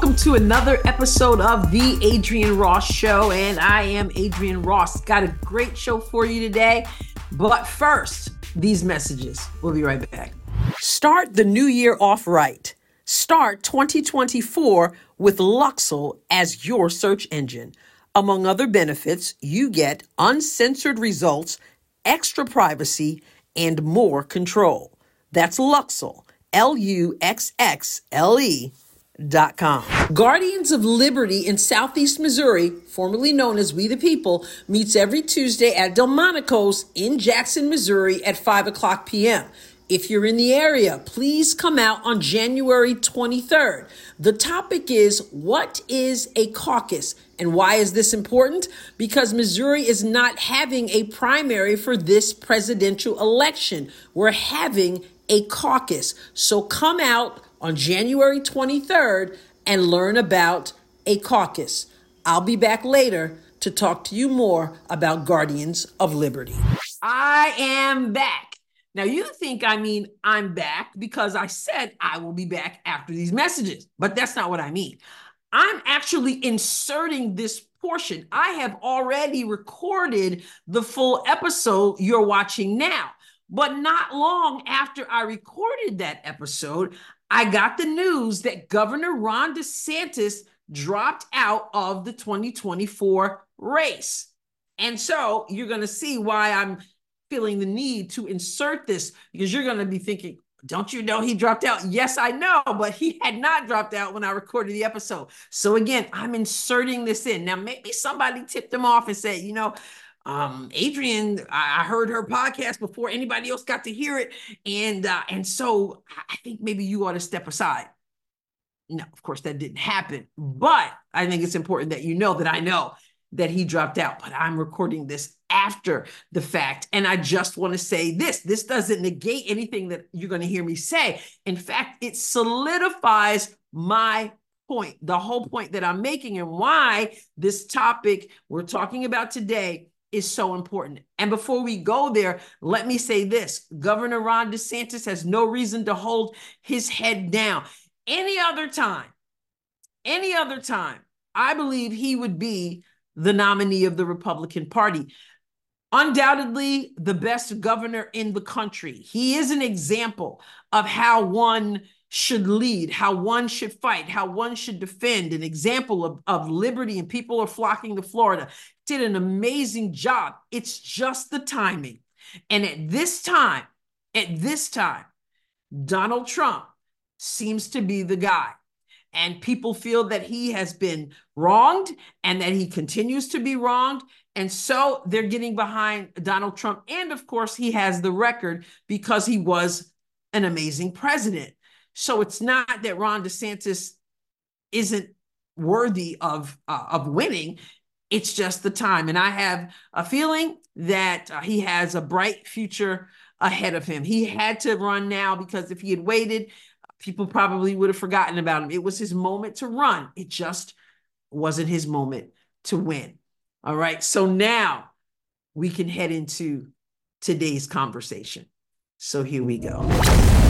welcome to another episode of The Adrienne Ross Show. And I am Adrienne Ross. Got a great show for you today. But first, these messages. We'll be right back. Start the new year off right. Start 2024 with Luxxle as your search engine. Among other benefits, you get uncensored results, extra privacy, and more control. That's Luxxle, L U X X L E. Dot com. Guardians of Liberty in Southeast Missouri, formerly known as We the People, meets every Tuesday at Delmonico's in Jackson, Missouri at 5 o'clock p.m. If you're in the area, please come out on January 23rd. The topic is What is a caucus? And why is this important? Because Missouri is not having a primary for this presidential election. We're having a caucus. So come out on January 23rd and learn about a caucus. I'll be back later to talk to you more about Guardians of Liberty. I am back. Now, you think I mean I'm back because I said I will be back after these messages, but that's not what I mean. I'm actually inserting this portion. I have already recorded the full episode you're watching now. But not long after I recorded that episode, I got the news that Governor Ron DeSantis dropped out of the 2024 race. And so you're going to see why I'm feeling the need to insert this because you're going to be thinking, don't you know he dropped out? Yes, I know, but he had not dropped out when I recorded the episode. So again, I'm inserting this in. Now, maybe somebody tipped him off and said, you know, um, Adrienne, I, heard her podcast before anybody else got to hear it, and uh, and so I think maybe you ought to step aside. No, of course that didn't happen, but I think it's important that you know that I know that he dropped out, but I'm recording this after the fact. And I just want to say this this doesn't negate anything that you're going to hear me say. In fact, it solidifies my point, the whole point that I'm making, and why this topic we're talking about today is so important. And before we go there, let me say this Governor Ron DeSantis has no reason to hold his head down. Any other time, any other time, I believe he would be the nominee of the Republican Party. Undoubtedly, the best governor in the country. He is an example of how one should lead, how one should fight, how one should defend, an example of, of liberty, and people are flocking to Florida. Did an amazing job. It's just the timing. And at this time, at this time, Donald Trump seems to be the guy. And people feel that he has been wronged and that he continues to be wronged. And so they're getting behind Donald Trump. And of course, he has the record because he was an amazing president. So it's not that Ron DeSantis isn't worthy of uh, of winning. It's just the time, and I have a feeling that uh, he has a bright future ahead of him. He had to run now because if he had waited, people probably would have forgotten about him. It was his moment to run. It just wasn't his moment to win. All right. So now we can head into today's conversation. So here we go.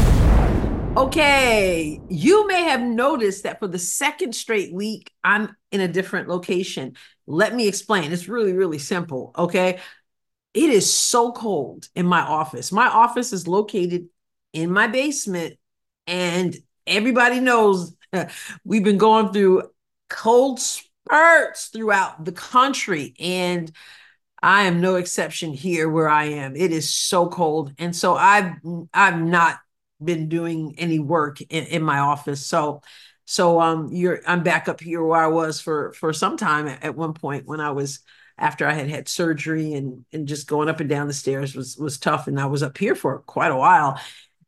Okay, you may have noticed that for the second straight week, I'm in a different location. Let me explain. It's really, really simple. Okay. It is so cold in my office. My office is located in my basement, and everybody knows we've been going through cold spurts throughout the country. And I am no exception here where I am. It is so cold. And so I've I've not been doing any work in, in my office. So so um you're I'm back up here where I was for for some time at, at one point when I was after I had had surgery and and just going up and down the stairs was was tough. And I was up here for quite a while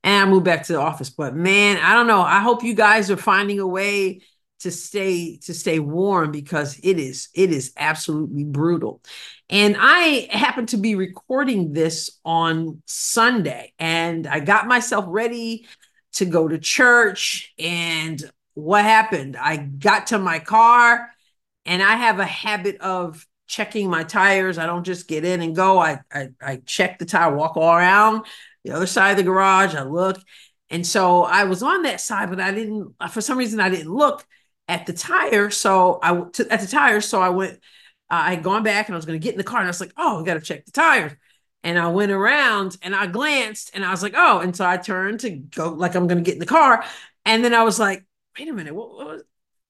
and I moved back to the office. But man I don't know. I hope you guys are finding a way to stay to stay warm because it is it is absolutely brutal. And i happen to be recording this on sunday and i got myself ready to go to church and what happened? I got to my car and i have a habit of checking my tires. I don't just get in and go. I i, I check the tire walk all around the other side of the garage i look. And so i was on that side but i didn't for some reason i didn't look at the tire. So I to, at the tire. So I went. I had gone back and I was going to get in the car and I was like, oh, we got to check the tires. And I went around and I glanced and I was like, oh, and so I turned to go like I'm going to get in the car, and then I was like, wait a minute, what, what was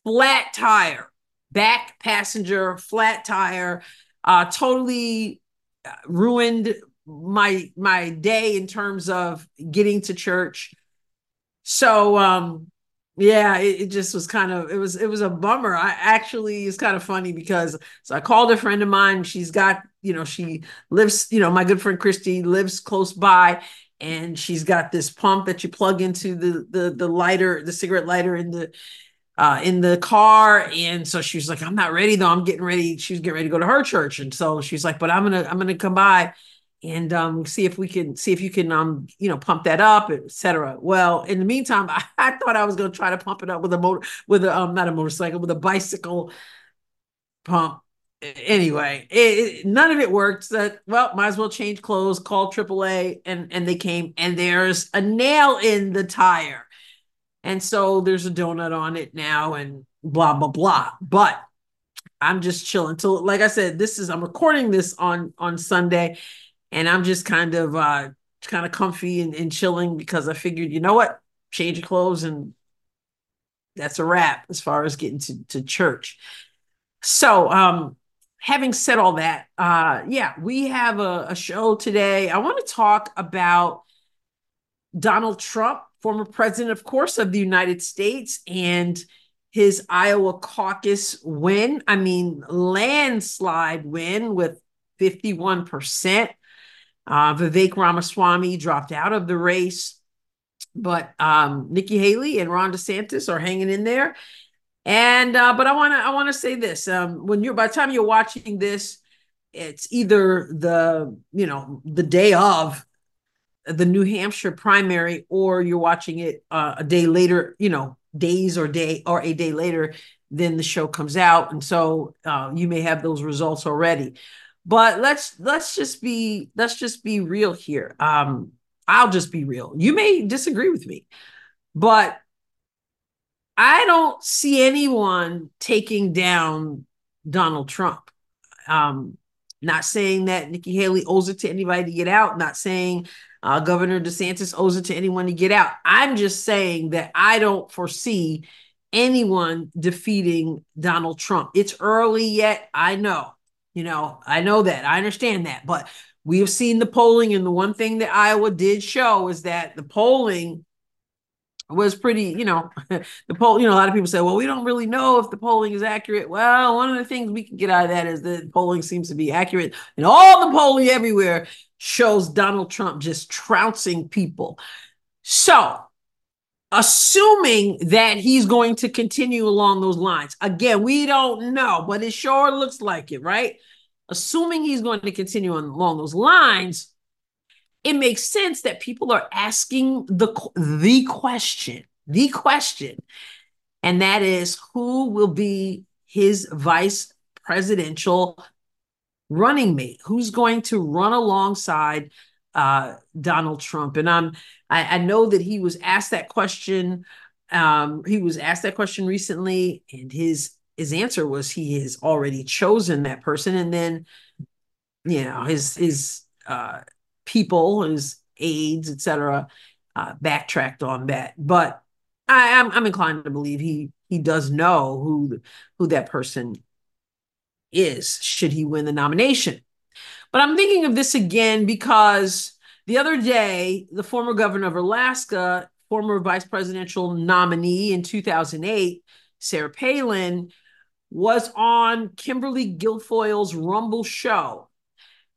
flat tire, back passenger, flat tire, uh, totally uh, ruined my my day in terms of getting to church. So um yeah, it, it, just was kind of it was it was a bummer. I actually it's kind of funny because so I called a friend of mine. She's got you know she lives you know my good friend Christy lives close by, and she's got this pump that you plug into the the the lighter the cigarette lighter in the uh, in the car. And so she's like, I'm not ready though. I'm getting ready. She's getting ready to go to her church. And so she's like, but I'm gonna I'm gonna come by and um, see if we can see if you can um you know pump that up etc well in the meantime I, I, thought i was going to try to pump it up with a motor with a um not a motorcycle with a bicycle pump. Anyway it, it, none of it worked that well might as well change clothes call aaa and and they came and there's a nail in the tire. And so there's a donut on it now and blah blah blah. But i'm just chilling. So like i said this is i'm recording this on on sunday and I'm just kind of uh kind of comfy and, and chilling because I figured, you know what, change your clothes and that's a wrap as far as getting to, to church. So um having said all that, uh yeah, we have a, a show today. I want to talk about Donald Trump, former president, of course, of the United States, and his Iowa caucus win. I mean, landslide win with 51%. Uh, Vivek Ramaswamy dropped out of the race, but um, Nikki Haley and Ron DeSantis are hanging in there. And uh, but I want to I want to say this: um, when you're by the time you're watching this, it's either the you know the day of the New Hampshire primary, or you're watching it uh, a day later. You know, days or day or a day later, then the show comes out, and so uh, you may have those results already. But let's let's just be let's just be real here. Um, I'll just be real. You may disagree with me, but I don't see anyone taking down Donald Trump. Um, not saying that Nikki Haley owes it to anybody to get out, not saying uh, Governor DeSantis owes it to anyone to get out. I'm just saying that I don't foresee anyone defeating Donald Trump. It's early yet, I know. You know, I know that. I understand that. But we have seen the polling, and the one thing that Iowa did show is that the polling was pretty, you know, the poll, you know, a lot of people say, well, we don't really know if the polling is accurate. Well, one of the things we can get out of that is that polling seems to be accurate. And all the polling everywhere shows Donald Trump just trouncing people. So assuming that he's going to continue along those lines. Again, we don't know, but it sure looks like it, right? Assuming he's going to continue along those lines, it makes sense that people are asking the the question, the question, and that is who will be his vice presidential running mate? Who's going to run alongside uh, Donald Trump. And I'm I, I, know that he was asked that question. Um, he was asked that question recently, and his his answer was he has already chosen that person. And then, you know, his his uh, people, his aides, etc., uh, backtracked on that. But I, I'm I'm inclined to believe he he does know who who that person is should he win the nomination. But I'm thinking of this again because the other day, the former governor of Alaska, former vice presidential nominee in 2008, Sarah Palin, was on Kimberly Guilfoyle's Rumble show.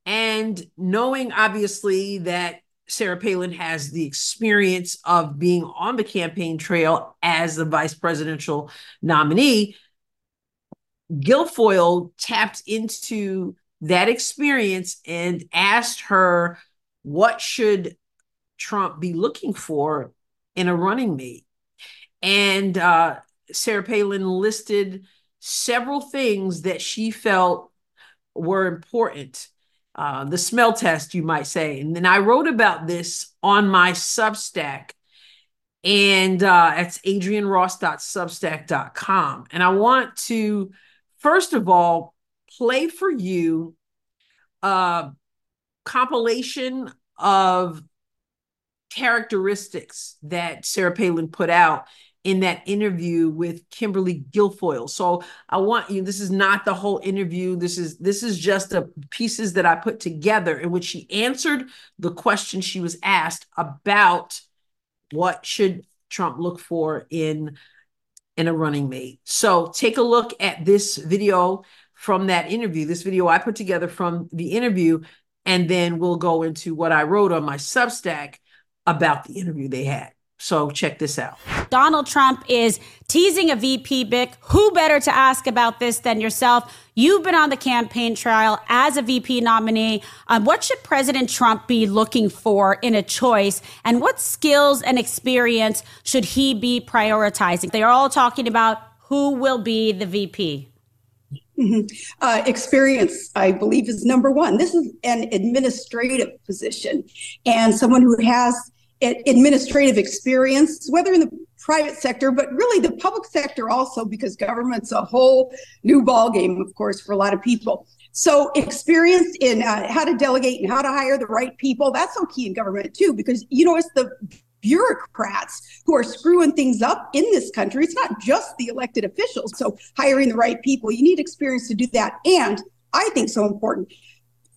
And knowing obviously that Sarah Palin has the experience of being on the campaign trail as the vice presidential nominee, Guilfoyle tapped into that experience and asked her what should Trump be looking for in a running mate. And uh, Sarah Palin listed several things that she felt were important. Uh, the smell test, you might say. And then I wrote about this on my Substack. And uh, it's adrienneross.substack.com. And I want to, first of all, play for you a compilation of characteristics that Sarah Palin put out in that interview with Kimberly Guilfoyle. So I want you this is not the whole interview. This is this is just the pieces that I put together in which she answered the question she was asked about what should Trump look for in in a running mate. So take a look at this video from that interview. This video I put together from the interview and then we'll go into what I wrote on my Substack about the interview they had. So check this out. Donald Trump is teasing a VP pick. Who better to ask about this than yourself? You've been on the campaign trail as a VP nominee. Um, what should President Trump be looking for in a choice? And what skills and experience should he be prioritizing? They are all talking about who will be the VP. Mm-hmm. Uh, experience, I believe, is number one. This is an administrative position, and someone who has administrative experience, whether in the private sector, but really the public sector also, because government's a whole new ballgame, of course, for a lot of people. So experience in uh, how to delegate and how to hire the right people, that's so key in government too, because you know, it's the bureaucrats who are screwing things up in this country. It's not just the elected officials. So hiring the right people, you need experience to do that. And I think so important,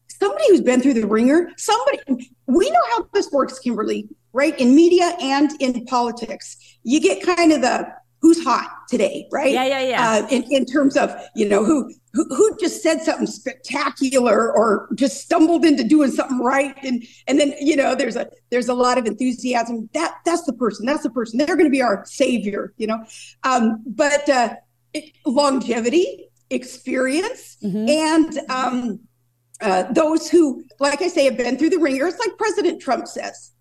somebody who's been through the ringer, somebody, we know how this works, Kimberly right? In media and in politics, you get kind of the who's hot today, right? Yeah, yeah, yeah. Uh, in, in terms of, you know, who, who who just said something spectacular or just stumbled into doing something right. And and then, you know, there's a there's a lot of enthusiasm. That that's the person, that's the person. They're gonna be our savior, you know. Um, but uh it, longevity, experience, mm-hmm. and um uh, those who, like I say, have been through the ringer. It's like President Trump says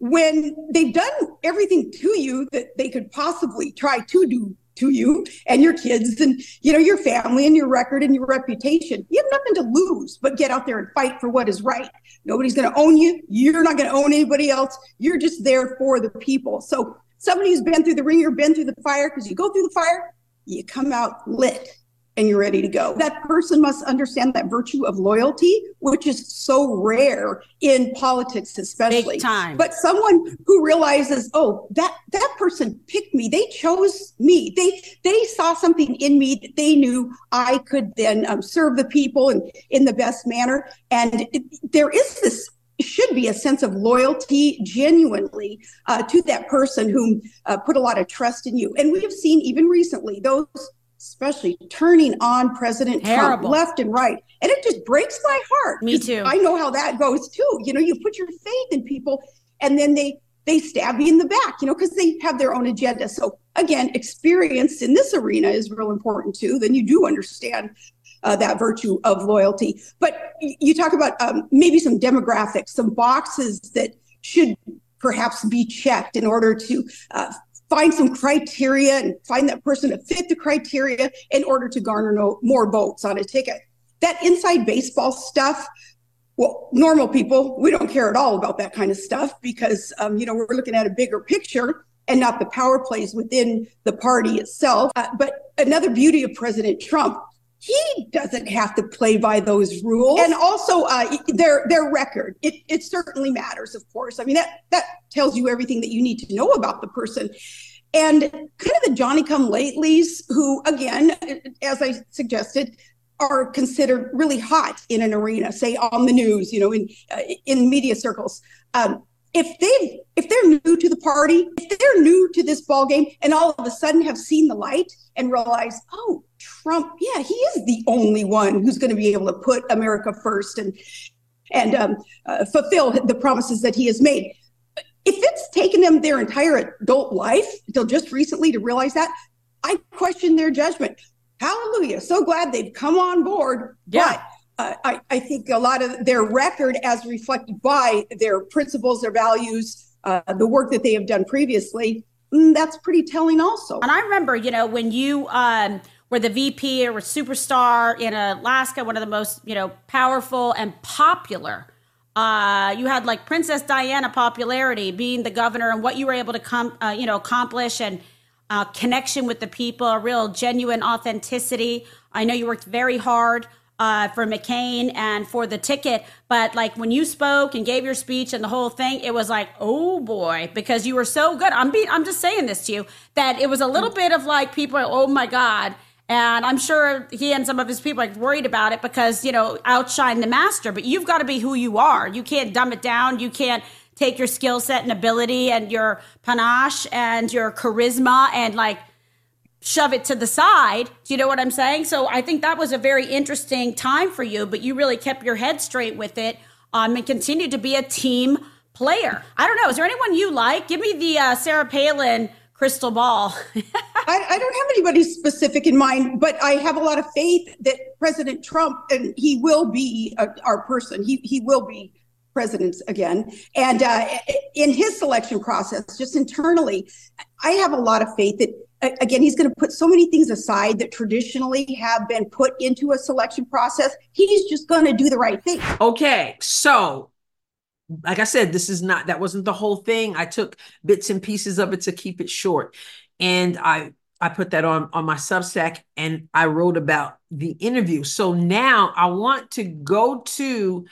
when they've done everything to you that they could possibly try to do to you and your kids and you know your family and your record and your reputation. You have nothing to lose but get out there and fight for what is right. Nobody's going to own you. You're not going to own anybody else. You're just there for the people. So somebody who's been through the ringer been through the fire because you go through the fire you come out lit and you're ready to go. That person must understand that virtue of loyalty, which is so rare in politics, especially. Big time. But someone who realizes, oh, that that person picked me. They chose me. They they saw something in me that they knew I could then um, serve the people and in the best manner. And it, there is this should be a sense of loyalty genuinely uh, to that person whom uh, put a lot of trust in you. And we have seen even recently those especially turning on President Terrible. Trump left and right. And it just breaks my heart. Me too. I know how that goes too. You know, you put your faith in people and then they they stab you in the back, you know, because they have their own agenda. So again, experience in this arena is real important too. Then you do understand uh, that virtue of loyalty. But you talk about um, maybe some demographics, some boxes that should perhaps be checked in order to uh, find some criteria and find that person to fit the criteria in order to garner no, more votes on a ticket. That inside baseball stuff, well, normal people, we don't care at all about that kind of stuff because, um, you know, we're looking at a bigger picture and not the power plays within the party itself. Uh, but another beauty of President Trump, he doesn't have to play by those rules. And also uh, their their record, it, it certainly matters, of course. I mean, that that tells you everything that you need to know about the person. And kind of the Johnny come latelys, who, again, as I suggested, are considered really hot in an arena, say on the news, you know, in uh, in media circles. Um, if they if they're new to the party, if they're new to this ball game, and all of a sudden have seen the light and realize, oh, Trump, yeah, he is the only one who's going to be able to put America first and and um, uh, fulfill the promises that he has made if it's taken them their entire adult life until just recently to realize that, I question their judgment. Hallelujah. So glad they've come on board. Yeah. But uh, I, I think a lot of their record, as reflected by their principles, their values, uh, the work that they have done previously, mm, that's pretty telling also. And I remember, you know, when you um, were the VP or superstar in Alaska, one of the most, you know, powerful and popular uh, you had like Princess Diana popularity being the governor and what you were able to come, uh, you know, accomplish and uh, connection with the people, a real genuine authenticity. I know you worked very hard uh, for McCain and for the ticket. But like when you spoke and gave your speech and the whole thing, it was like, oh boy, because you were so good. I'm being, I'm just saying this to you that it was a little bit of like people, oh my God. And I'm sure he and some of his people are worried about it because, you know, outshine the master, but you've got to be who you are. You can't dumb it down. You can't take your skill set and ability and your panache and your charisma and like shove it to the side. Do you know what I'm saying? So I think that was a very interesting time for you, but you really kept your head straight with it um, and continued to be a team player. I don't know. Is there anyone you like? Give me the uh, Sarah Palin crystal ball. I, I, don't have anybody specific in mind, but I have a lot of faith that President Trump, and he will be a, our person. He he will be president again. And uh, in his selection process, just internally, I have a lot of faith that again, he's going to put so many things aside that traditionally have been put into a selection process. He's just going to do the right thing. Okay. So, like I said, this is not, that wasn't the whole thing. I took bits and pieces of it to keep it short. And I, I put that on on my Substack and I wrote about the interview. So now I want to go to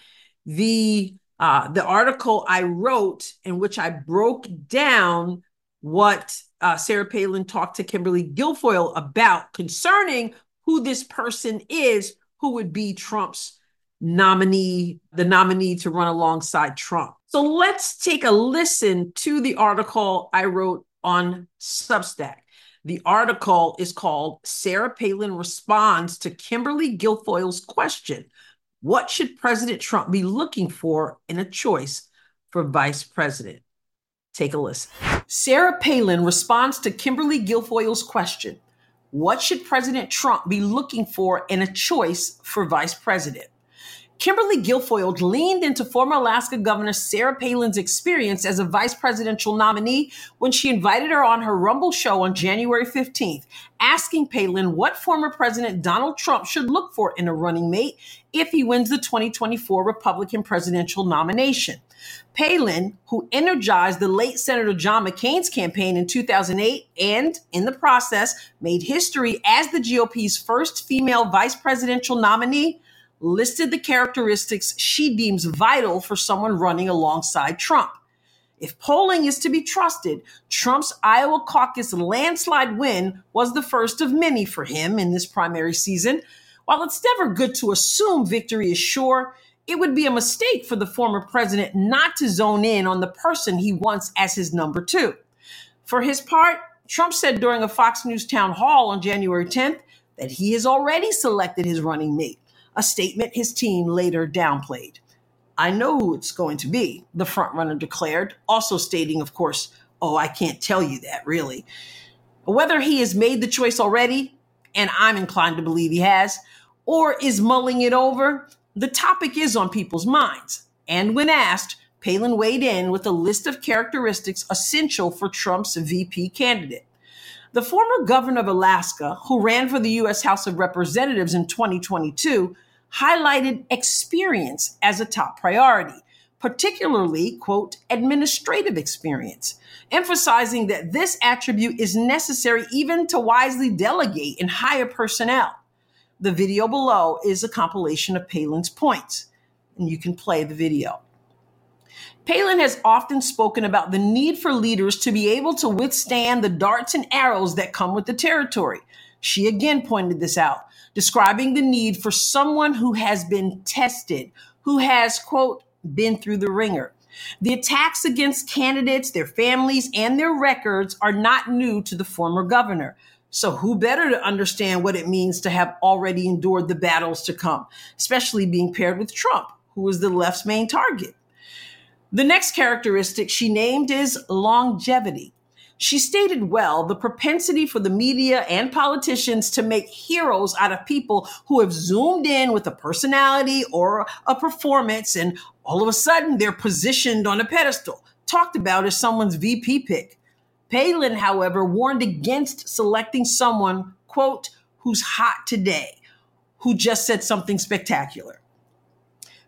the uh, the article I wrote in which I broke down what uh, Sarah Palin talked to Kimberly Guilfoyle about concerning who this person is who would be Trump's nominee, the nominee to run alongside Trump. So let's take a listen to the article I wrote on Substack. The article is called Sarah Palin Responds to Kimberly Guilfoyle's Question What should President Trump be looking for in a choice for vice president? Take a listen. Sarah Palin responds to Kimberly Guilfoyle's question What should President Trump be looking for in a choice for vice president? Kimberly Guilfoyle leaned into former Alaska Governor Sarah Palin's experience as a vice presidential nominee when she invited her on her Rumble show on January 15th, asking Palin what former President Donald Trump should look for in a running mate if he wins the 2024 Republican presidential nomination. Palin, who energized the late Senator John McCain's campaign in 2008 and, in the process, made history as the GOP's first female vice presidential nominee, listed the characteristics she deems vital for someone running alongside Trump. If polling is to be trusted, Trump's Iowa caucus landslide win was the first of many for him in this primary season. While it's never good to assume victory is sure, it would be a mistake for the former president not to zone in on the person he wants as his number two. For his part, Trump said during a Fox News town hall on January 10th that he has already selected his running mate, a statement his team later downplayed. I know who it's going to be, the frontrunner declared, also stating, of course, oh, I can't tell you that, really. Whether he has made the choice already, and I'm inclined to believe he has, or is mulling it over, the topic is on people's minds. And when asked, Palin weighed in with a list of characteristics essential for Trump's VP candidate. The former governor of Alaska, who ran for the U.S. House of Representatives in 2022, highlighted experience as a top priority, particularly, quote, administrative experience, emphasizing that this attribute is necessary even to wisely delegate and hire personnel. The video below is a compilation of Palin's points, and you can play the video. Palin has often spoken about the need for leaders to be able to withstand the darts and arrows that come with the territory. She again pointed this out, describing the need for someone who has been tested, who has, quote, been through the ringer. The attacks against candidates, their families, and their records are not new to the former governor. So, who better to understand what it means to have already endured the battles to come, especially being paired with Trump, who was the left's main target? The next characteristic she named is longevity. She stated well the propensity for the media and politicians to make heroes out of people who have zoomed in with a personality or a performance, and all of a sudden they're positioned on a pedestal, talked about as someone's VP pick. Palin, however, warned against selecting someone, quote, who's hot today, who just said something spectacular.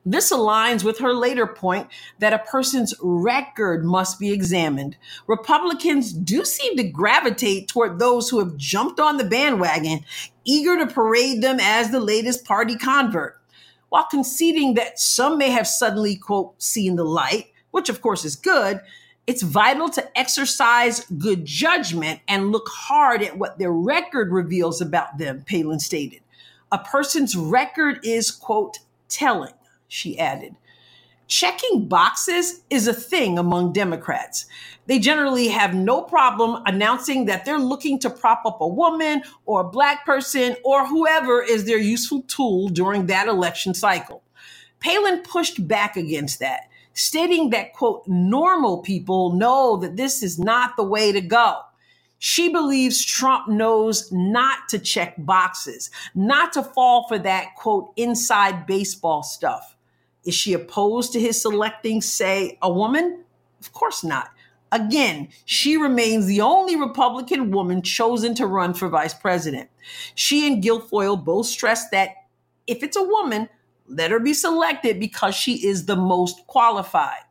This aligns with her later point that a person's record must be examined. Republicans do seem to gravitate toward those who have jumped on the bandwagon, eager to parade them as the latest party convert, while conceding that some may have suddenly, quote, seen the light, which of course is good. It's vital to exercise good judgment and look hard at what their record reveals about them, Palin stated. A person's record is, quote, telling she added. Checking boxes is a thing among Democrats. They generally have no problem announcing that they're looking to prop up a woman or a black person or whoever is their useful tool during that election cycle. Palin pushed back against that, stating that, quote, normal people know that this is not the way to go. She believes Trump knows not to check boxes, not to fall for that, quote, inside baseball stuff. Is she opposed to his selecting, say, a woman? Of course not. Again, she remains the only Republican woman chosen to run for vice president. She and Guilfoyle both stressed that if it's a woman, let her be selected because she is the most qualified.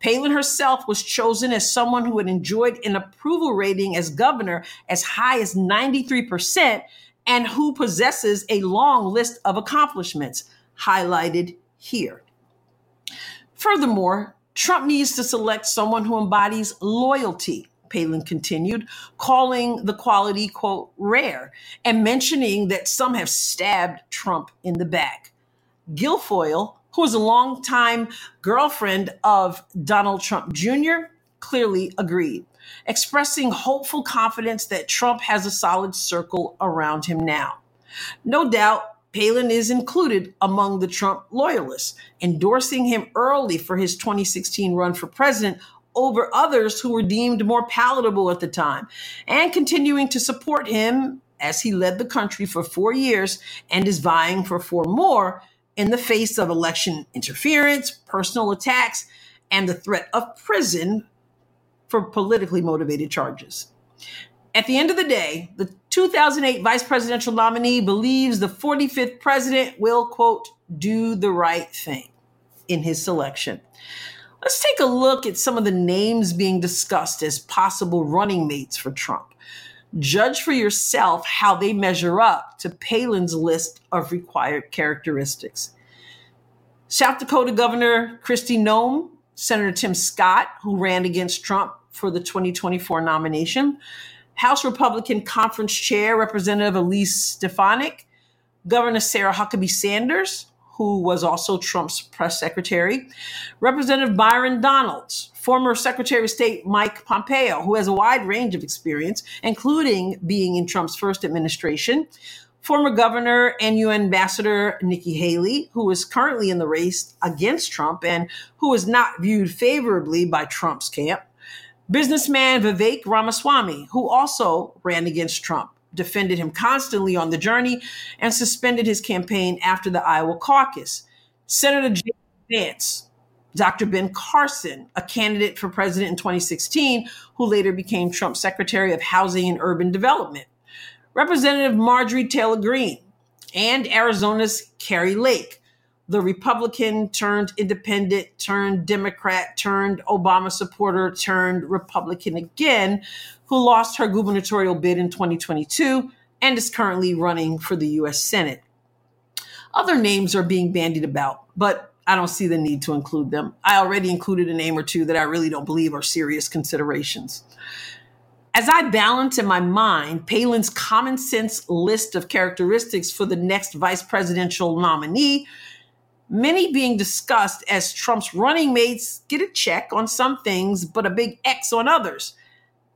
Palin herself was chosen as someone who had enjoyed an approval rating as governor as high as 93% and who possesses a long list of accomplishments highlighted here. Furthermore, Trump needs to select someone who embodies loyalty, Palin continued, calling the quality, quote, rare, and mentioning that some have stabbed Trump in the back. Guilfoyle, who was a longtime girlfriend of Donald Trump Jr., clearly agreed, expressing hopeful confidence that Trump has a solid circle around him now. No doubt, Palin is included among the Trump loyalists, endorsing him early for his 2016 run for president over others who were deemed more palatable at the time, and continuing to support him as he led the country for four years and is vying for four more in the face of election interference, personal attacks, and the threat of prison for politically motivated charges. At the end of the day, the 2008 vice presidential nominee believes the 45th president will, quote, do the right thing in his selection. Let's take a look at some of the names being discussed as possible running mates for Trump. Judge for yourself how they measure up to Palin's list of required characteristics. South Dakota Governor Kristi Noem, Senator Tim Scott, who ran against Trump for the 2024 nomination, House Republican Conference Chair Representative Elise Stefanik, Governor Sarah Huckabee Sanders, who was also Trump's press secretary, Representative Byron Donalds, former Secretary of State Mike Pompeo, who has a wide range of experience, including being in Trump's first administration, former Governor and UN Ambassador Nikki Haley, who is currently in the race against Trump and who is not viewed favorably by Trump's camp, Businessman Vivek Ramaswamy, who also ran against Trump, defended him constantly on the journey and suspended his campaign after the Iowa caucus. Senator J.D. Vance, Dr. Ben Carson, a candidate for president in 2016, who later became Trump's Secretary of Housing and Urban Development. Representative Marjorie Taylor Greene, and Arizona's Kari Lake, the Republican turned independent, turned Democrat, turned Obama supporter, turned Republican again, who lost her gubernatorial bid in 2022 and is currently running for the US Senate. Other names are being bandied about, but I don't see the need to include them. I already included a name or two that I really don't believe are serious considerations. As I balance in my mind Palin's common sense list of characteristics for the next vice presidential nominee, many being discussed as Trump's running mates get a check on some things, but a big X on others.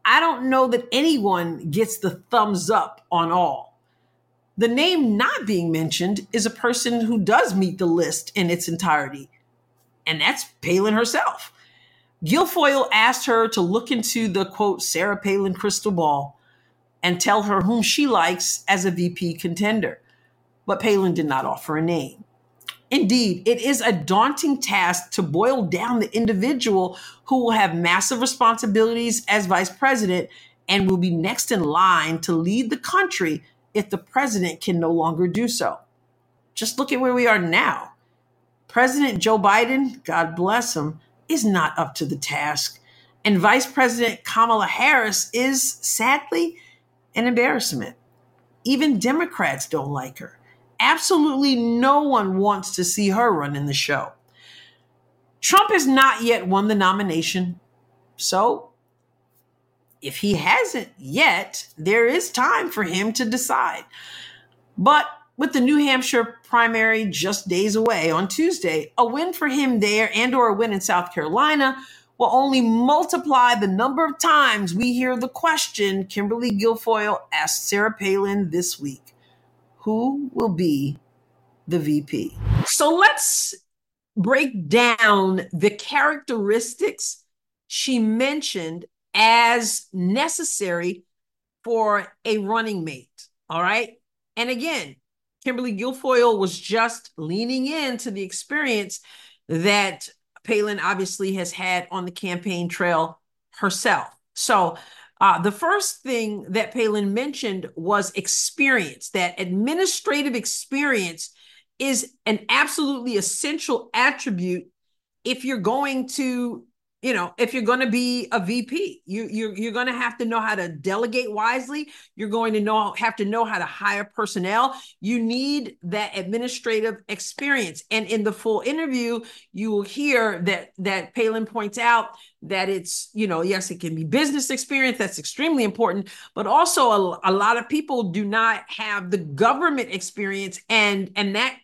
I don't know that anyone gets the thumbs up on all. The name not being mentioned is a person who does meet the list in its entirety, and that's Palin herself. Guilfoyle asked her to look into the quote Sarah Palin crystal ball and tell her whom she likes as a VP contender, but Palin did not offer a name. Indeed, it is a daunting task to boil down the individual who will have massive responsibilities as vice president and will be next in line to lead the country if the president can no longer do so. Just look at where we are now. President Joe Biden, God bless him, is not up to the task. And Vice President Kamala Harris is sadly an embarrassment. Even Democrats don't like her. Absolutely no one wants to see her running the show. Trump has not yet won the nomination. So, if he hasn't yet, there is time for him to decide. But with the New Hampshire primary just days away on Tuesday, a win for him there and or a win in South Carolina will only multiply the number of times we hear the question Kimberly Guilfoyle asked Sarah Palin this week. Who will be the VP? So let's break down the characteristics she mentioned as necessary for a running mate. All right. And again, Kimberly Guilfoyle was just leaning into the experience that Palin obviously has had on the campaign trail herself. So, uh, the first thing that Palin mentioned was experience, that administrative experience is an absolutely essential attribute if you're going to you know if you're going to be a vp you you're, you're going to have to know how to delegate wisely. You're going to know have to know how to hire personnel. You need that administrative experience. And in the full interview you will hear that that palin points out that it's you know yes it can be business experience. That's extremely important. But also a, a lot of people do not have the government experience. And and that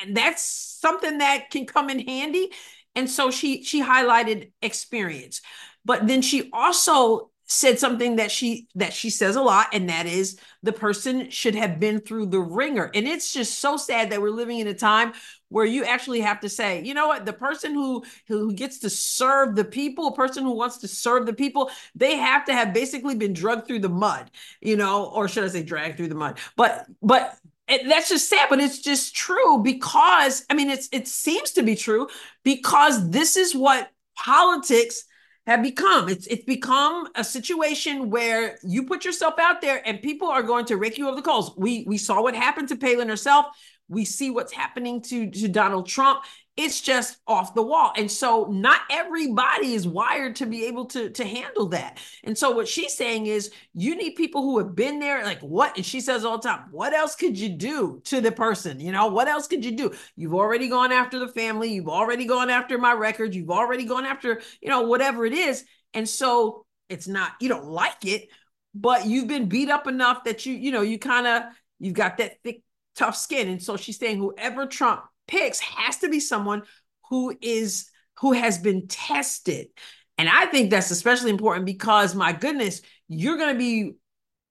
and that's something that can come in handy and so she she highlighted experience. But then she also said something that she that she says a lot and that is the person should have been through the ringer. And it's just so sad that we're living in a time where you actually have to say you know what? The person who who gets to serve the people a person who wants to serve the people they have to have basically been drugged through the mud you know or should i say dragged through the mud? But but that's just sad, but it's just true because I mean, it's it seems to be true because this is what politics have become. It's it's become a situation where you put yourself out there and people are going to rake you over the coals. We we saw what happened to Palin herself. We see what's happening to, to Donald Trump it's just off the wall. And so not everybody is wired to be able to, to handle that. And so what she's saying is you need people who have been there, like what? And she says all the time, what else could you do to the person? You know, what else could you do? You've already gone after the family, you've already gone after my records, you've already gone after, you know, whatever it is. And so it's not, you don't like it, but you've been beat up enough that you, you know, you kind of you've got that thick, tough skin. And so she's saying whoever Trump picks has to be someone who is who has been tested. And I think that's especially important because my goodness, you're going to be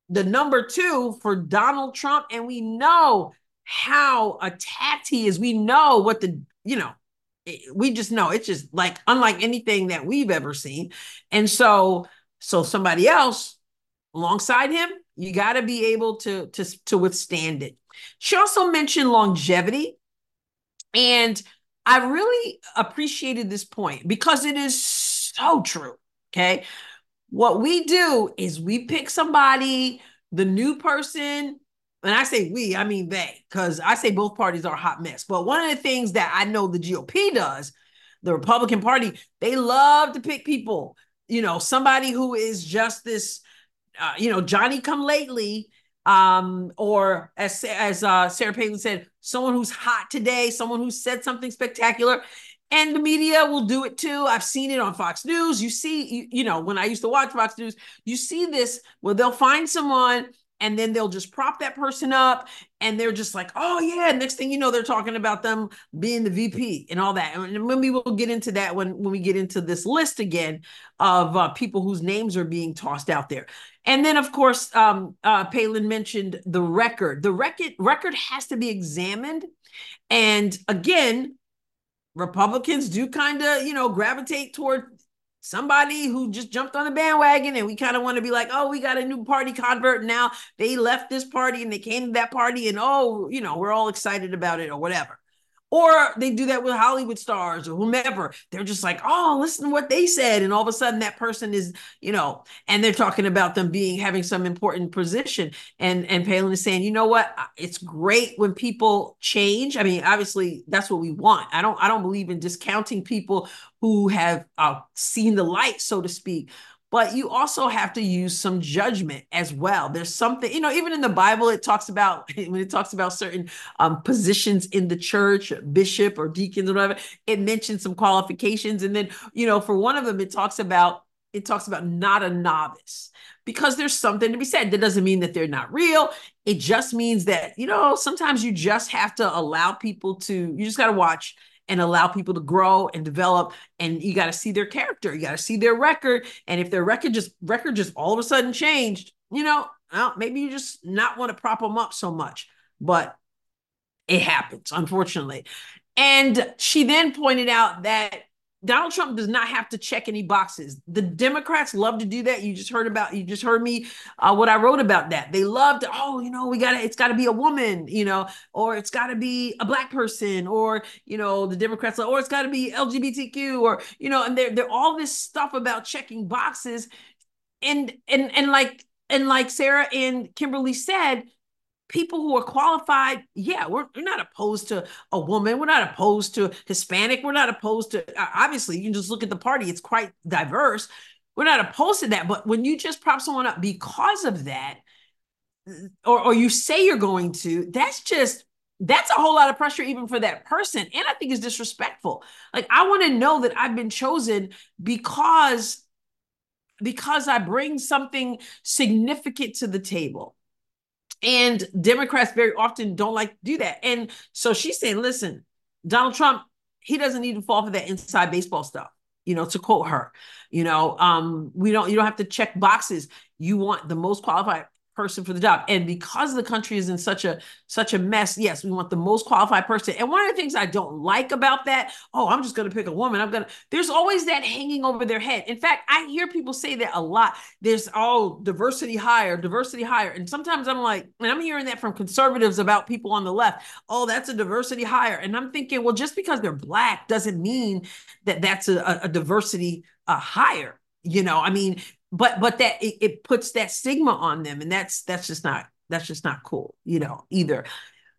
the number 2 for Donald Trump and we know how attacked he is. We know what the, you know, we just know it's just like unlike anything that we've ever seen. And so so somebody else alongside him, you got to be able to to to withstand it. She also mentioned longevity and I really appreciated this point because it is so true. Okay. What we do is we pick somebody, the new person, and I say we, I mean they, because I say both parties are a hot mess. But one of the things that I know the GOP does, the Republican Party, they love to pick people, you know, somebody who is just this, uh, you know, Johnny come lately um, or as as uh, Sarah Palin said, someone who's hot today, someone who said something spectacular. And the media will do it too. I've seen it on Fox News. You see, you, you know, when I used to watch Fox News, you see this where they'll find someone and then they'll just prop that person up and they're just like oh yeah next thing you know they're talking about them being the vp and all that and maybe we'll get into that when when we get into this list again of uh, people whose names are being tossed out there and then of course um, uh, palin mentioned the record the record record has to be examined and again republicans do kind of you know gravitate toward somebody who just jumped on the bandwagon and we kind of want to be like, oh, we got a new party convert now. They left this party and they came to that party and oh, you know, we're all excited about it or whatever. Or they do that with Hollywood stars or whomever. They're just like, oh, listen to what they said. And all of a sudden that person is, you know, and they're talking about them being having some important position. And and Palin is saying, you know what? It's great when people change. I mean, obviously that's what we want. I don't I don't believe in discounting people who have uh, seen the light, so to speak but you also have to use some judgment as well. There's something you know even in the bible it talks about when it talks about certain um, positions in the church bishop or deacons or whatever it mentions some qualifications. And then you know for one of them it talks about it talks about not a novice because there's something to be said. That doesn't mean that they're not real. It just means that you know sometimes you just have to allow people to you just got to watch and allow people to grow and develop and you got to see their character you got to see their record and if their record just record just all of a sudden changed you know well, maybe you just not want to prop them up so much but it happens unfortunately. And she then pointed out that Donald Trump does not have to check any boxes. The Democrats love to do that. You just heard about, you just heard me uh, what I wrote about that. They love to, oh, you know, we got to, it's got to be a woman, you know, or it's got to be a black person, or you know, the Democrats, or it's got to be LGBTQ, or you know, and they're they're all this stuff about checking boxes, and and and like and like Sarah and Kimberly said, people who are qualified yeah we're, we're not opposed to a woman we're not opposed to hispanic we're not opposed to uh, obviously you can just look at the party it's quite diverse. We're not opposed to that but when you just prop someone up because of that uh, or, or you say you're going to that's just that's a whole lot of pressure even for that person and i think it's disrespectful. Like i want to know that i've been chosen because because i bring something significant to the table and Democrats very often don't like to do that. And so she's saying, listen, Donald Trump, he doesn't need to fall for that inside baseball stuff, you know, to quote her. You know, um, we don't you don't have to check boxes. You want the most qualified person for the job. And because the country is in such a such a mess, yes, we want the most qualified person. And one of the things I don't like about that, oh, I'm just going to pick a woman. I'm going to There's always that hanging over their head. In fact, I hear people say that a lot. There's oh, diversity hire, diversity hire. And sometimes I'm like, and I'm hearing that from conservatives about people on the left. Oh, that's a diversity hire. And I'm thinking, well, just because they're black doesn't mean that that's a, a diversity uh, hire you know i mean but but that it, it puts that stigma on them and that's that's just not that's just not cool you know either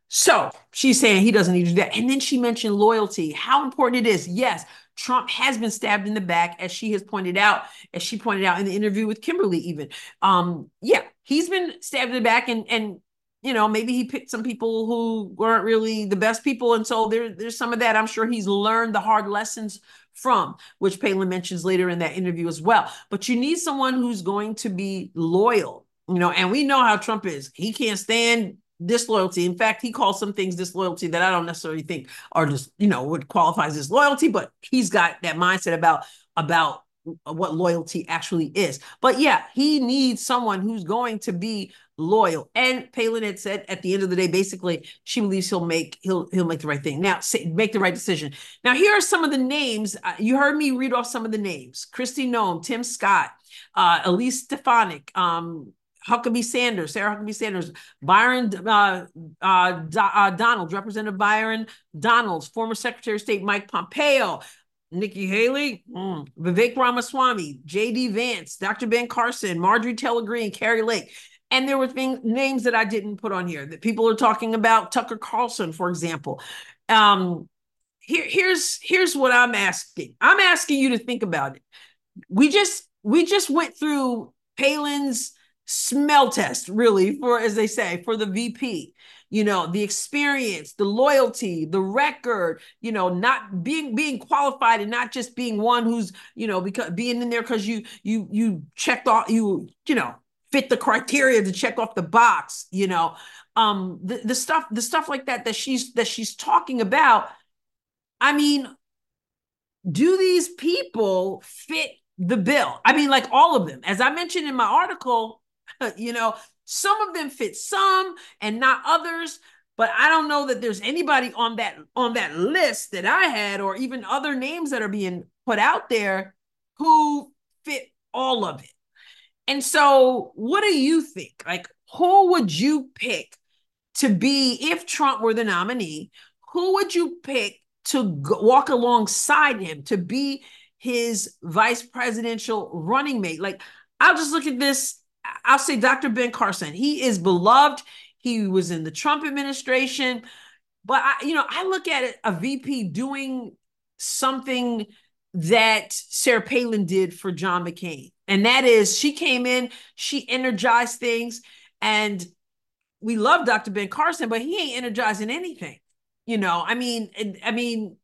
so she's saying he doesn't need to do that and then she mentioned loyalty how important it is yes Trump has been stabbed in the back, as she has pointed out, as she pointed out in the interview with Kimberly, even. Um, yeah, he's been stabbed in the back, and and you know, maybe he picked some people who weren't really the best people. And so there, there's some of that. I'm sure he's learned the hard lessons from, which Palin mentions later in that interview as well. But you need someone who's going to be loyal, you know, and we know how Trump is. He can't stand disloyalty. In fact, he calls some things disloyalty that I don't necessarily think are just, you know, would qualifies as loyalty, but he's got that mindset about about what loyalty actually is. But yeah, he needs someone who's going to be loyal. And Palin had said at the end of the day, basically, she believes he'll make he'll he'll make the right thing. Now, say, make the right decision. Now, here are some of the names. Uh, you heard me read off some of the names: Kristi Noem, Tim Scott, uh, Elise Stefanik, um, Huckabee Sanders, Sarah Huckabee Sanders, Byron uh, uh, Do- uh, Donald, Representative Byron Donalds, former Secretary of State Mike Pompeo, Nikki Haley, mm, Vivek Ramaswamy, J.D. Vance, Dr. Ben Carson, Marjorie Taylor Greene, Kari Lake. And there were things, names that I didn't put on here that people are talking about. Tucker Carlson, for example. Um, here, here's here's what I'm asking. I'm asking you to think about it. We just we just went through Palin's smell test, really, for as they say, for the VP you know the experience the loyalty the record you know not being being qualified and not just being one who's you know because being in there because you you you checked off you you know fit the criteria to check off the box you know? Um the, the stuff the stuff like that that she's that she's talking about i mean do these people fit the bill? I mean like all of them. As i mentioned in my article you know some of them fit some and not others, but I don't know that there's anybody on that on that list that I had or even other names that are being put out there who fit all of it. And so, what do you think? Like who would you pick to be if Trump were the nominee? who would you pick to go, walk alongside him to be his vice presidential running mate? Like, I'll just look at this. I'll say Dr. Ben Carson. He is beloved. He was in the Trump administration. But I, you know, I look at it, a VP doing something that Sarah Palin did for John McCain. And that is she came in, she energized things, and we love Dr. Ben Carson, but he ain't energizing anything. You know, I mean, I mean,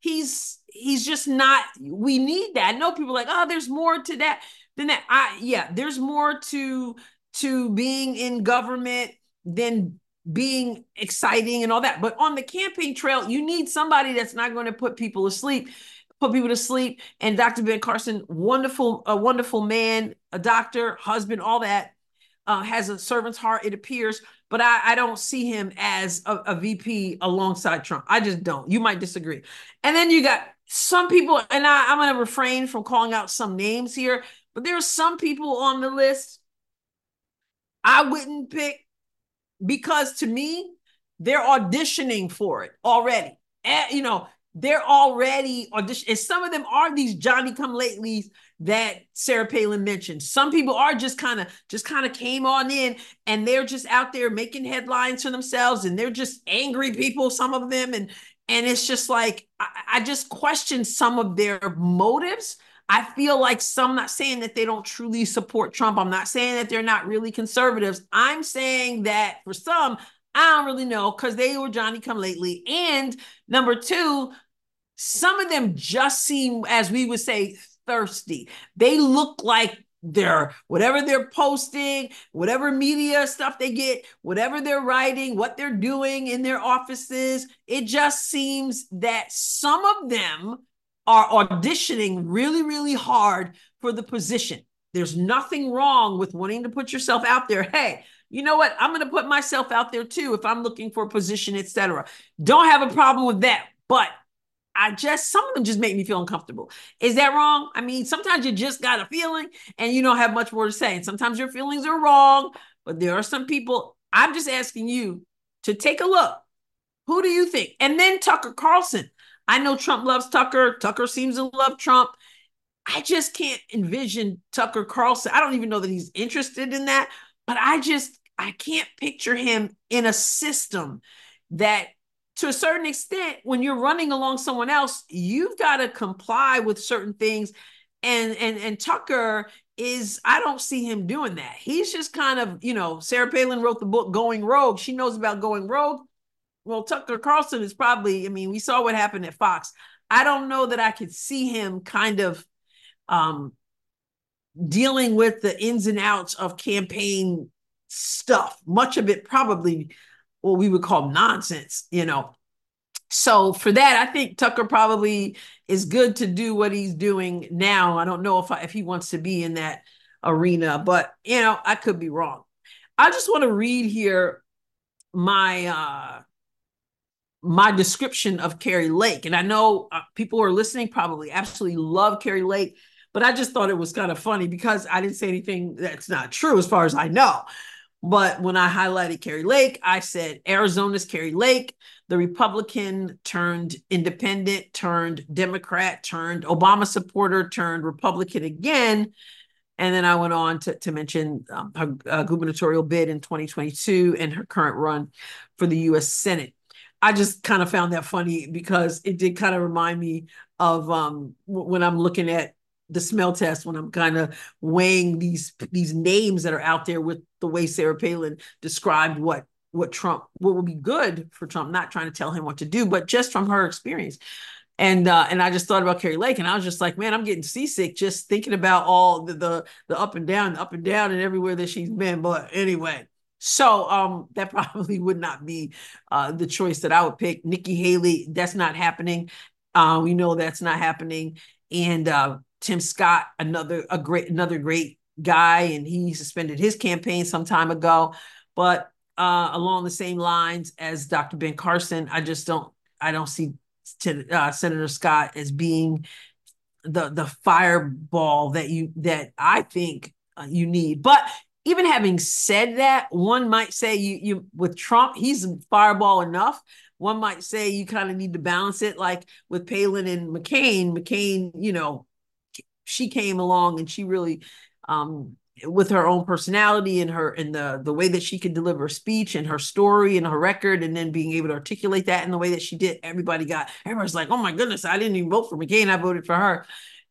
he's he's just not we need that. I know people like, oh, there's more to that than that. I yeah, there's more to to being in government than being exciting and all that. But on the campaign trail, you need somebody that's not going to put people asleep, put people to sleep. And Dr. Ben Carson, wonderful, a wonderful man, a doctor, husband, all that, uh, has a servant's heart, it appears. But I, I don't see him as a, a VP alongside Trump. I just don't. You might disagree. And then you got some people, and I, I'm going to refrain from calling out some names here, but there are some people on the list I wouldn't pick because to me, they're auditioning for it already. You know, they're already audition. And some of them are these Johnny come latelys that Sarah Palin mentioned. Some people are just kind of just kind of came on in and they're just out there making headlines for themselves and they're just angry people, some of them. And and it's just like I, I just question some of their motives I feel like some, I'm not saying that they don't truly support Trump. I'm not saying that they're not really conservatives. I'm saying that for some, I don't really know because they were Johnny come lately. And number two, some of them just seem, as we would say, thirsty. They look like they're whatever they're posting, whatever media stuff they get, whatever they're writing, what they're doing in their offices. It just seems that some of them are auditioning really, really hard for the position. There's nothing wrong with wanting to put yourself out there. Hey, you know what? I'm going to put myself out there too if I'm looking for a position, etc. Don't have a problem with that. But I just some of them just make me feel uncomfortable. Is that wrong? I mean, sometimes you just got a feeling and you don't have much more to say. And sometimes your feelings are wrong, but there are some people. I'm just asking you to take a look. Who do you think? And then Tucker Carlson. I know Trump loves Tucker. Tucker seems to love Trump. I just can't envision Tucker Carlson. I don't even know that he's interested in that, but I just I can't picture him in a system that to a certain extent when you're running along someone else, you've got to comply with certain things and and and Tucker is I don't see him doing that. He's just kind of, you know, Sarah Palin wrote the book Going Rogue. She knows about going rogue well, Tucker Carlson is probably, I mean, we saw what happened at Fox. I don't know that I could see him kind of um, dealing with the ins and outs of campaign stuff. Much of it probably what we would call nonsense, you know. So for that, I think Tucker probably is good to do what he's doing now. I don't know if I, if he wants to be in that arena, but you know, I could be wrong. I just want to read here my uh my description of Kari Lake. And I know uh, people who are listening probably absolutely love Kari Lake, but I just thought it was kind of funny because I didn't say anything that's not true as far as I know. But when I highlighted Kari Lake, I said Arizona's Kari Lake, the Republican turned independent, turned Democrat, turned Obama supporter, turned Republican again. And then I went on to, to mention um, her uh, gubernatorial bid in 2022 and her current run for the US Senate. I just kind of found that funny because it did kind of remind me of um, when I'm looking at the smell test when I'm kind of weighing these these names that are out there with the way Sarah Palin described what what Trump what would be good for Trump, not trying to tell him what to do, but just from her experience. And uh, and I just thought about Kari Lake, and I was just like, man, I'm getting seasick just thinking about all the the, the up and down, up and down, and everywhere that she's been. But anyway, so um, that probably would not be uh, the choice that I would pick. Nikki Haley, that's not happening. Uh, we know that's not happening. And uh, Tim Scott, another a great another great guy, and he suspended his campaign some time ago. But uh, along the same lines as Dr. Ben Carson, I just don't I don't see t- uh, Senator Scott as being the the fireball that you that I think uh, you need. But even having said that, one might say you you with Trump, he's fireball enough. one might say you kind of need to balance it, like with Palin and McCain. McCain, you know, she came along and she really um with her own personality and her and the the way that she could deliver speech and her story and her record and then being able to articulate that in the way that she did everybody got everybody's like oh my goodness i didn't even vote for mccain i voted for her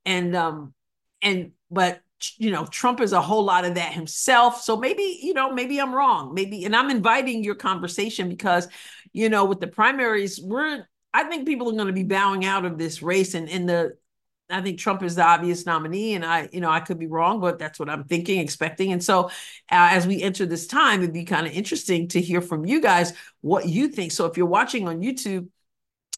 and um and but you know trump is a whole lot of that himself so maybe you know maybe i'm wrong maybe and i'm inviting your conversation because you know with the primaries we're I think people are going to be bowing out of this race and in the I think Trump is the obvious nominee, and I, you know, I could be wrong, but that's what I'm thinking, expecting. And so, uh, as we enter this time, it'd be kind of interesting to hear from you guys what you think. So, if you're watching on YouTube,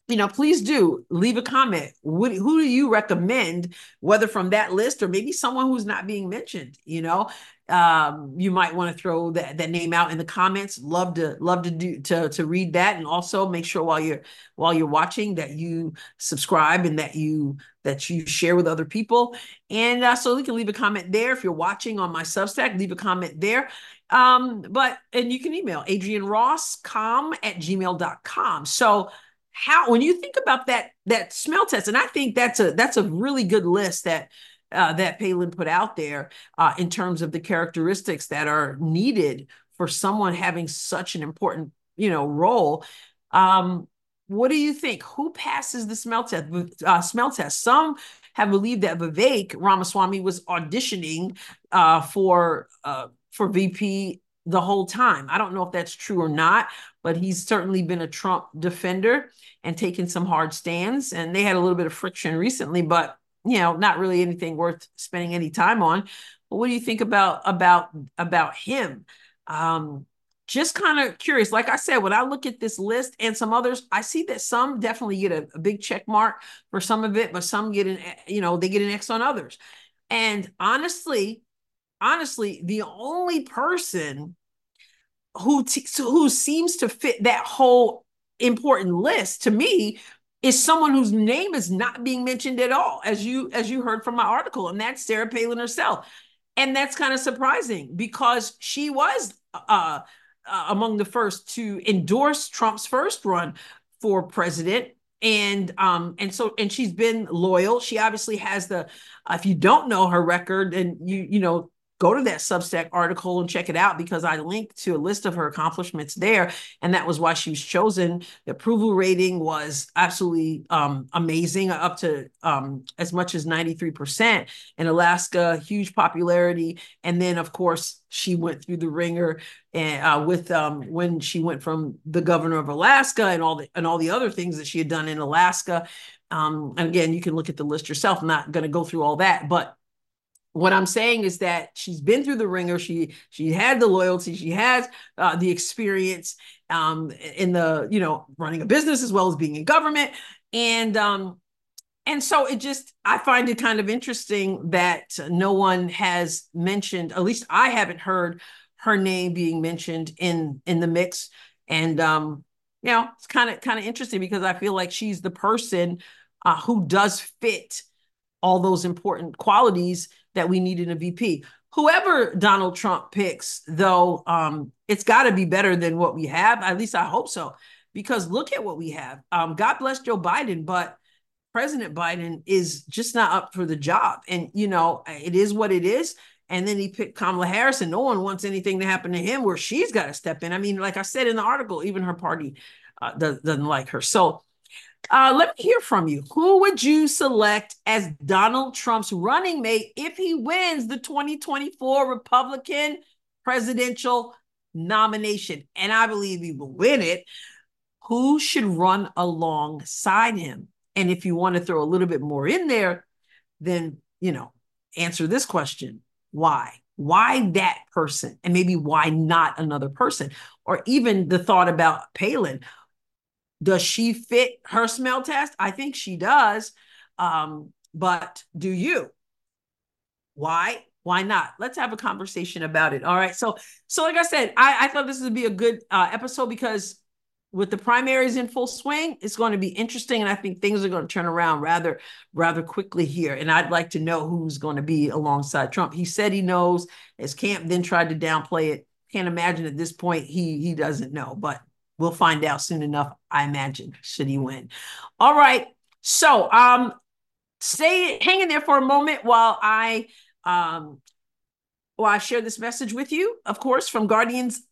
you know, please do leave a comment. What, who do you recommend, whether from that list or maybe someone who's not being mentioned? You know, um, you might want to throw that, that name out in the comments. Love to love to do to to read that, and also make sure while you're while you're watching that you subscribe and that you that you share with other people. And uh, so you can leave a comment there if you're watching on my Substack. Leave a comment there. Um, but and you can email Adrienne Ross com at gmail.com. So how when you think about that that smell test, and I think that's a that's a really good list that uh, that Palin put out there uh, in terms of the characteristics that are needed for someone having such an important, you know, role. Um, what do you think? Who passes the smell test? Uh, smell test. Some have believed that Vivek Ramaswamy was auditioning uh, for uh, for VP the whole time. I don't know if that's true or not, but he's certainly been a Trump defender and taken some hard stands. And they had a little bit of friction recently, but you know, not really anything worth spending any time on. But what do you think about about about him? Um, just kind of curious. Like I said, when I look at this list and some others, I see that some definitely get a, a big check mark for some of it, but some get an, you know, they get an X on others. And honestly, honestly, the only person who t- who seems to fit that whole important list to me is someone whose name is not being mentioned at all, as you as you heard from my article, and that's Sarah Palin herself. And that's kind of surprising because she was uh, uh, among the first to endorse Trump's first run for president. And um and so and she's been loyal. She obviously has the uh, if you don't know her record and you you know go to that Substack article and check it out because I linked to a list of her accomplishments there. And that was why she was chosen. The approval rating was absolutely um, amazing, up to um, as much as 93%. In Alaska, huge popularity. And then, of course, she went through the ringer and uh, with um, when she went from the governor of Alaska and all the and all the other things that she had done in Alaska. Um, and again, you can look at the list yourself. I'm not going to go through all that, but what I'm saying is that she's been through the ringer. She she had the loyalty. She has uh, the experience um, in the you know running a business as well as being in government, and um, and so it just I find it kind of interesting that no one has mentioned. At least I haven't heard her name being mentioned in in the mix, and um, you know it's kind of kind of interesting because I feel like she's the person uh, who does fit all those important qualities that we needed a VP. Whoever Donald Trump picks, though, um, it's got to be better than what we have. At least I hope so, because look at what we have. Um, God bless Joe Biden, but President Biden is just not up for the job. And, you know, it is what it is. And then he picked Kamala Harris, and no one wants anything to happen to him where she's got to step in. I mean, like I said in the article, even her party uh, doesn't like her. So uh, let me hear from you. Who would you select as Donald Trump's running mate if he wins the 2024 Republican presidential nomination? And I believe he will win it. Who should run alongside him? And if you want to throw a little bit more in there, then, you know, answer this question why? Why that person? And maybe why not another person? Or even the thought about Palin does she fit her smell test? I think she does. Um, but do you? Why? Why not? Let's have a conversation about it. All right. So, so like I said, I, I thought this would be a good uh, episode because with the primaries in full swing, it's going to be interesting, and I think things are going to turn around rather, rather quickly here. And I'd like to know who's going to be alongside Trump. He said he knows. His camp then tried to downplay it. Can't imagine at this point he he doesn't know, but We'll find out soon enough, I imagine, should he win. All right. So um stay hanging there for a moment while I um while I share this message with you, of course, from Guardians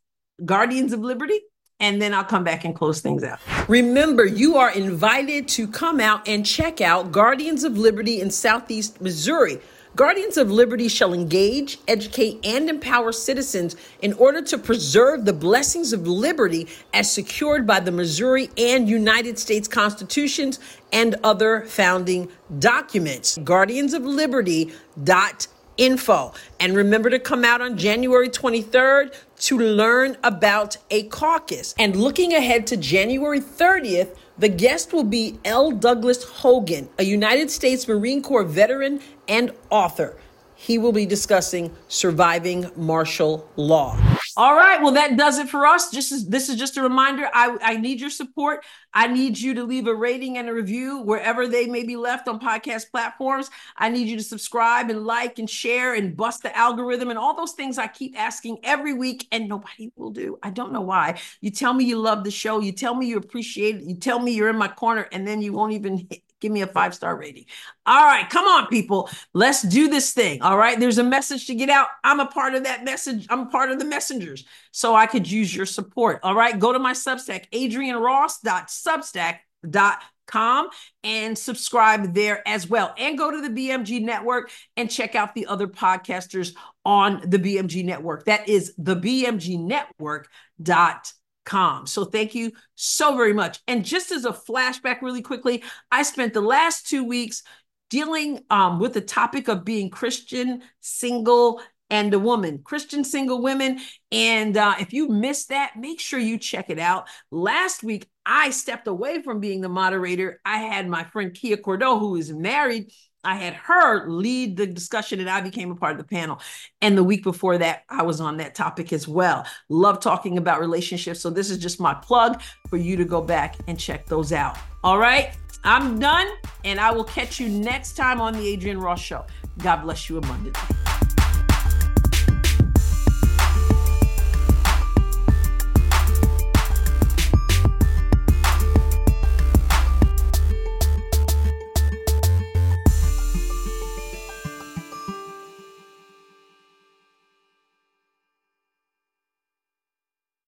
Guardians of Liberty and then I'll come back and close things out. Remember, you are invited to come out and check out Guardians of Liberty in Southeast Missouri. Guardians of Liberty shall engage, educate, and empower citizens in order to preserve the blessings of liberty as secured by the Missouri and United States Constitutions and other founding documents. Guardians of Liberty dot info. And remember to come out on January 23rd to learn about a caucus. And looking ahead to January 30th, the guest will be L. Douglas Hogan, a United States Marine Corps veteran and author. He will be discussing surviving martial law. All right. Well, that does it for us. Just this is just a reminder. I, I need your support. I need you to leave a rating and a review wherever they may be left on podcast platforms. I need you to subscribe and like and share and bust the algorithm and all those things I keep asking every week and nobody will do. I don't know why. You tell me you love the show. You tell me you appreciate it. You tell me you're in my corner and then you won't even Give me a five star rating. All right, come on, people. Let's do this thing. All right, there's a message to get out. I'm a part of that message. I'm part of the messengers. So I could use your support. All right, go to my Substack, adrienneross.substack.com and subscribe there as well. And go to the BMG network and check out the other podcasters on the BMG network. That is the BMG network.com com. So thank you so very much. And just as a flashback, really quickly, I spent the last two weeks dealing um, with the topic of being Christian, single, and a woman, Christian single women. And uh, if you missed that, make sure you check it out. Last week, I stepped away from being the moderator. I had my friend Kia Cordeaux, who is married, I had her lead the discussion and I became a part of the panel. And the week before that, I was on that topic as well. Love talking about relationships. So this is just my plug for you to go back and check those out. All right. I'm done and I will catch you next time on the Adrienne Ross Show. God bless you abundantly.